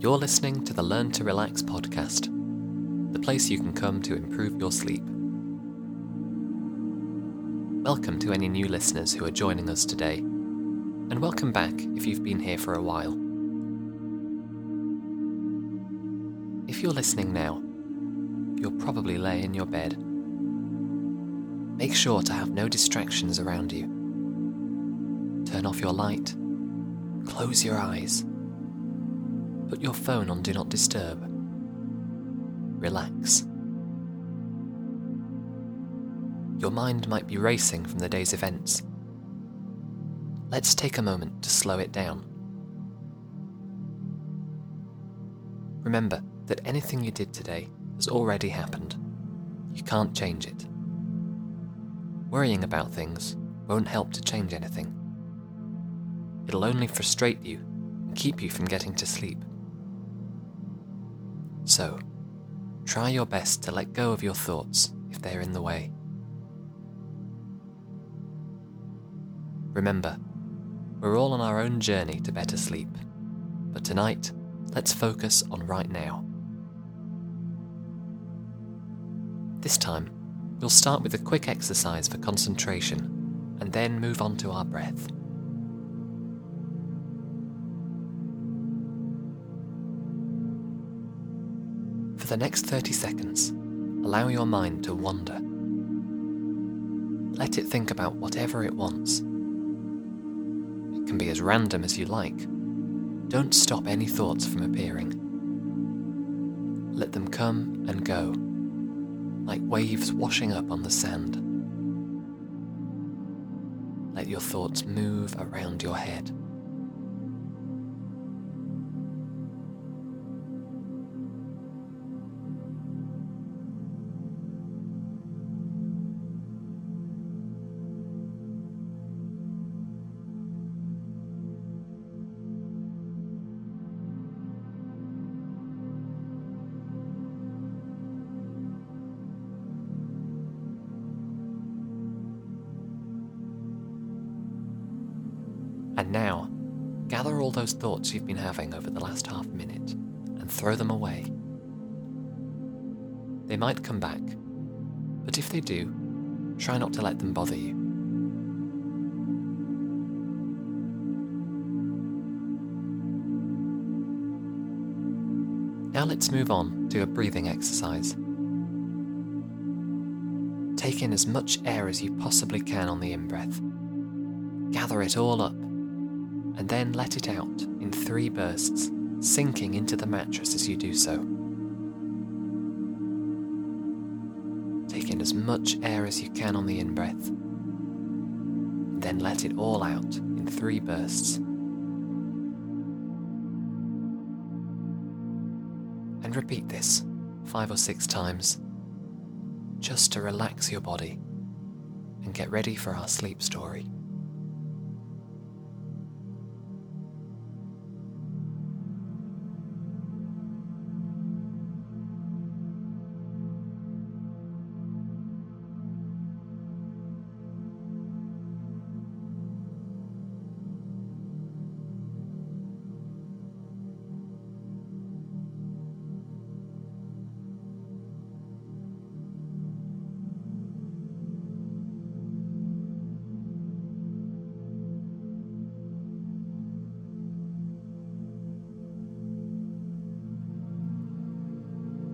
You're listening to the Learn to Relax podcast, the place you can come to improve your sleep. Welcome to any new listeners who are joining us today, and welcome back if you've been here for a while. If you're listening now, you'll probably lay in your bed. Make sure to have no distractions around you. Turn off your light, close your eyes, put your phone on Do Not Disturb. Relax. Your mind might be racing from the day's events. Let's take a moment to slow it down. Remember that anything you did today has already happened. You can't change it. Worrying about things won't help to change anything. It'll only frustrate you and keep you from getting to sleep. So, try your best to let go of your thoughts if they're in the way. Remember, we're all on our own journey to better sleep, but tonight, let's focus on right now. This time, we'll start with a quick exercise for concentration and then move on to our breath. The next 30 seconds, allow your mind to wander. Let it think about whatever it wants. It can be as random as you like. Don't stop any thoughts from appearing. Let them come and go like waves washing up on the sand. Let your thoughts move around your head. Gather all those thoughts you've been having over the last half minute and throw them away. They might come back, but if they do, try not to let them bother you. Now let's move on to a breathing exercise. Take in as much air as you possibly can on the in breath. Gather it all up and then let it out in three bursts, sinking into the mattress as you do so. Take in as much air as you can on the in breath, then let it all out in three bursts. And repeat this five or six times, just to relax your body and get ready for our sleep story.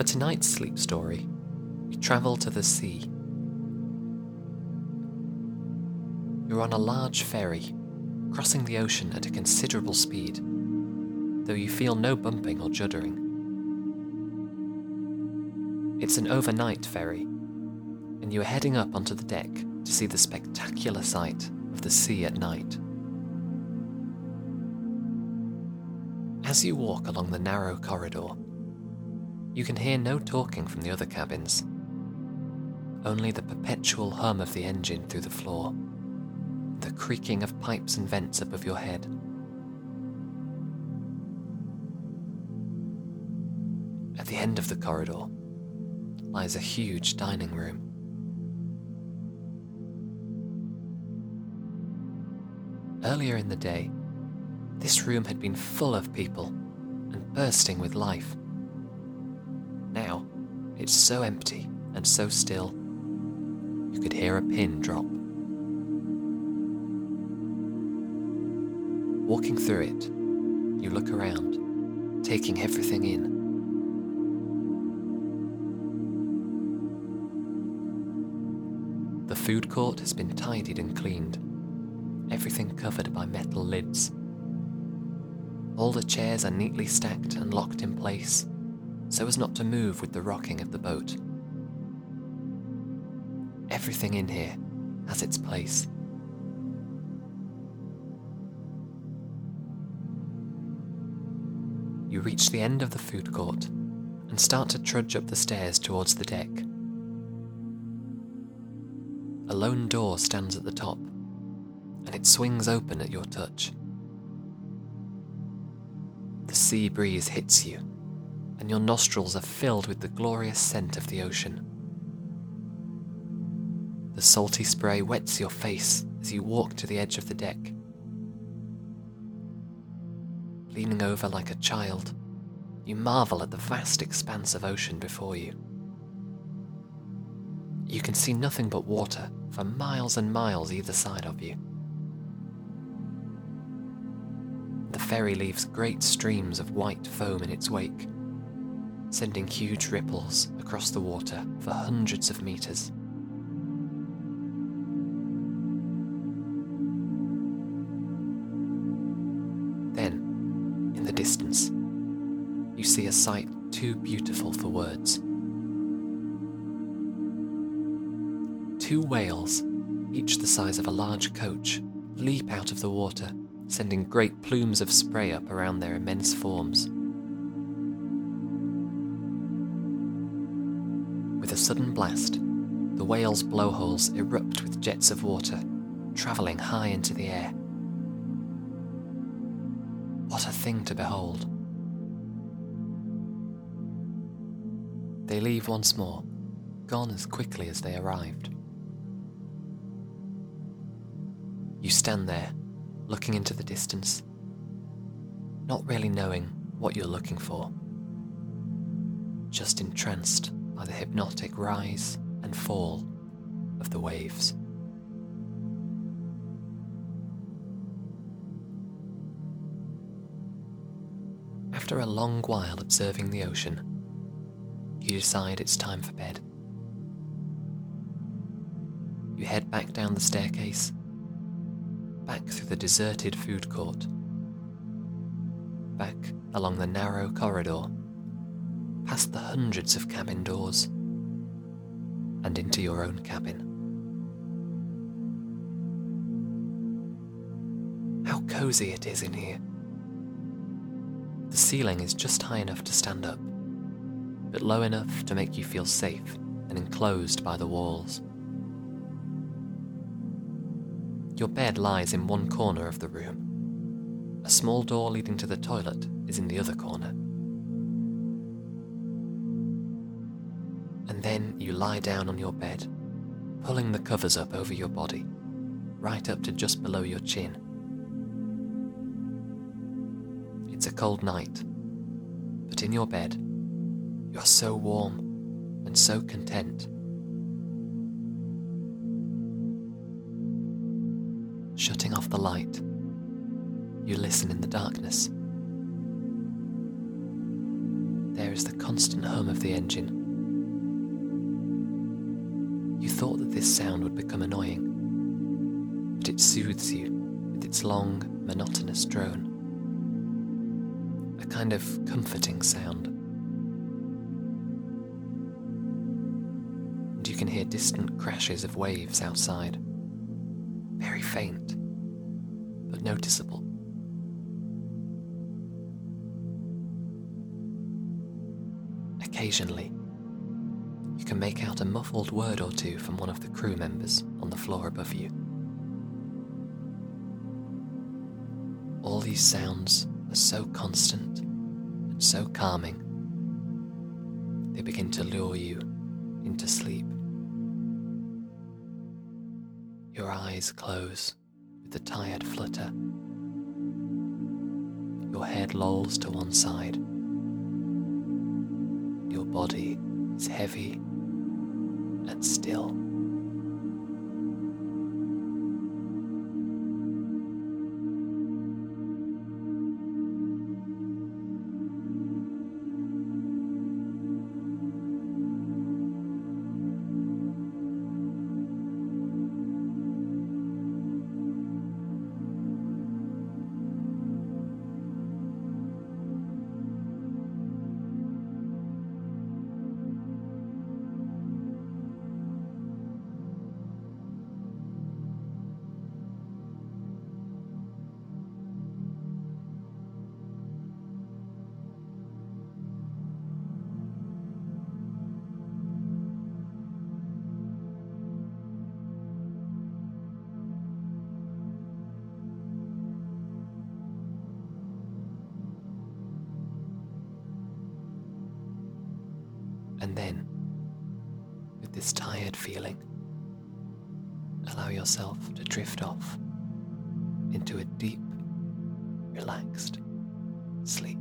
For tonight's sleep story, we travel to the sea. You're on a large ferry, crossing the ocean at a considerable speed, though you feel no bumping or juddering. It's an overnight ferry, and you are heading up onto the deck to see the spectacular sight of the sea at night. As you walk along the narrow corridor, you can hear no talking from the other cabins, only the perpetual hum of the engine through the floor, the creaking of pipes and vents above your head. At the end of the corridor lies a huge dining room. Earlier in the day, this room had been full of people and bursting with life. It's so empty and so still, you could hear a pin drop. Walking through it, you look around, taking everything in. The food court has been tidied and cleaned, everything covered by metal lids. All the chairs are neatly stacked and locked in place, so as not to move with the rocking of the boat. Everything in here has its place. You reach the end of the food court and start to trudge up the stairs towards the deck. A lone door stands at the top, and it swings open at your touch. The sea breeze hits you, and your nostrils are filled with the glorious scent of the ocean. The salty spray wets your face as you walk to the edge of the deck. Leaning over like a child, you marvel at the vast expanse of ocean before you. You can see nothing but water for miles and miles either side of you. The ferry leaves great streams of white foam in its wake, sending huge ripples across the water for hundreds of meters. Then, in the distance, you see a sight too beautiful for words. Two whales, each the size of a large coach, leap out of the water, sending great plumes of spray up around their immense forms. Sudden blast, the whale's blowholes erupt with jets of water, travelling high into the air. What a thing to behold! They leave once more, gone as quickly as they arrived. You stand there, looking into the distance, not really knowing what you're looking for, just entranced by the hypnotic rise and fall of the waves. After a long while observing the ocean, you decide it's time for bed. You head back down the staircase, back through the deserted food court, back along the narrow corridor, past the hundreds of cabin doors, and into your own cabin. How cozy it is in here. The ceiling is just high enough to stand up but low enough to make you feel safe and enclosed by the walls. Your bed lies in one corner of the room. A small door leading to the toilet is in the other corner. Then you lie down on your bed, pulling the covers up over your body, right up to just below your chin. It's a cold night, but in your bed, you're so warm and so content. Shutting off the light, you listen in the darkness. There is the constant hum of the engine. You thought that this sound would become annoying, but it soothes you with its long, monotonous drone. A kind of comforting sound. And you can hear distant crashes of waves outside. Very faint, but noticeable. Occasionally, you can make out a muffled word or two from one of the crew members on the floor above you. All these sounds are so constant and so calming, they begin to lure you into sleep. Your eyes close with a tired flutter. Your head lolls to one side. Your body is heavy still. And then, with this tired feeling, allow yourself to drift off into a deep, relaxed sleep.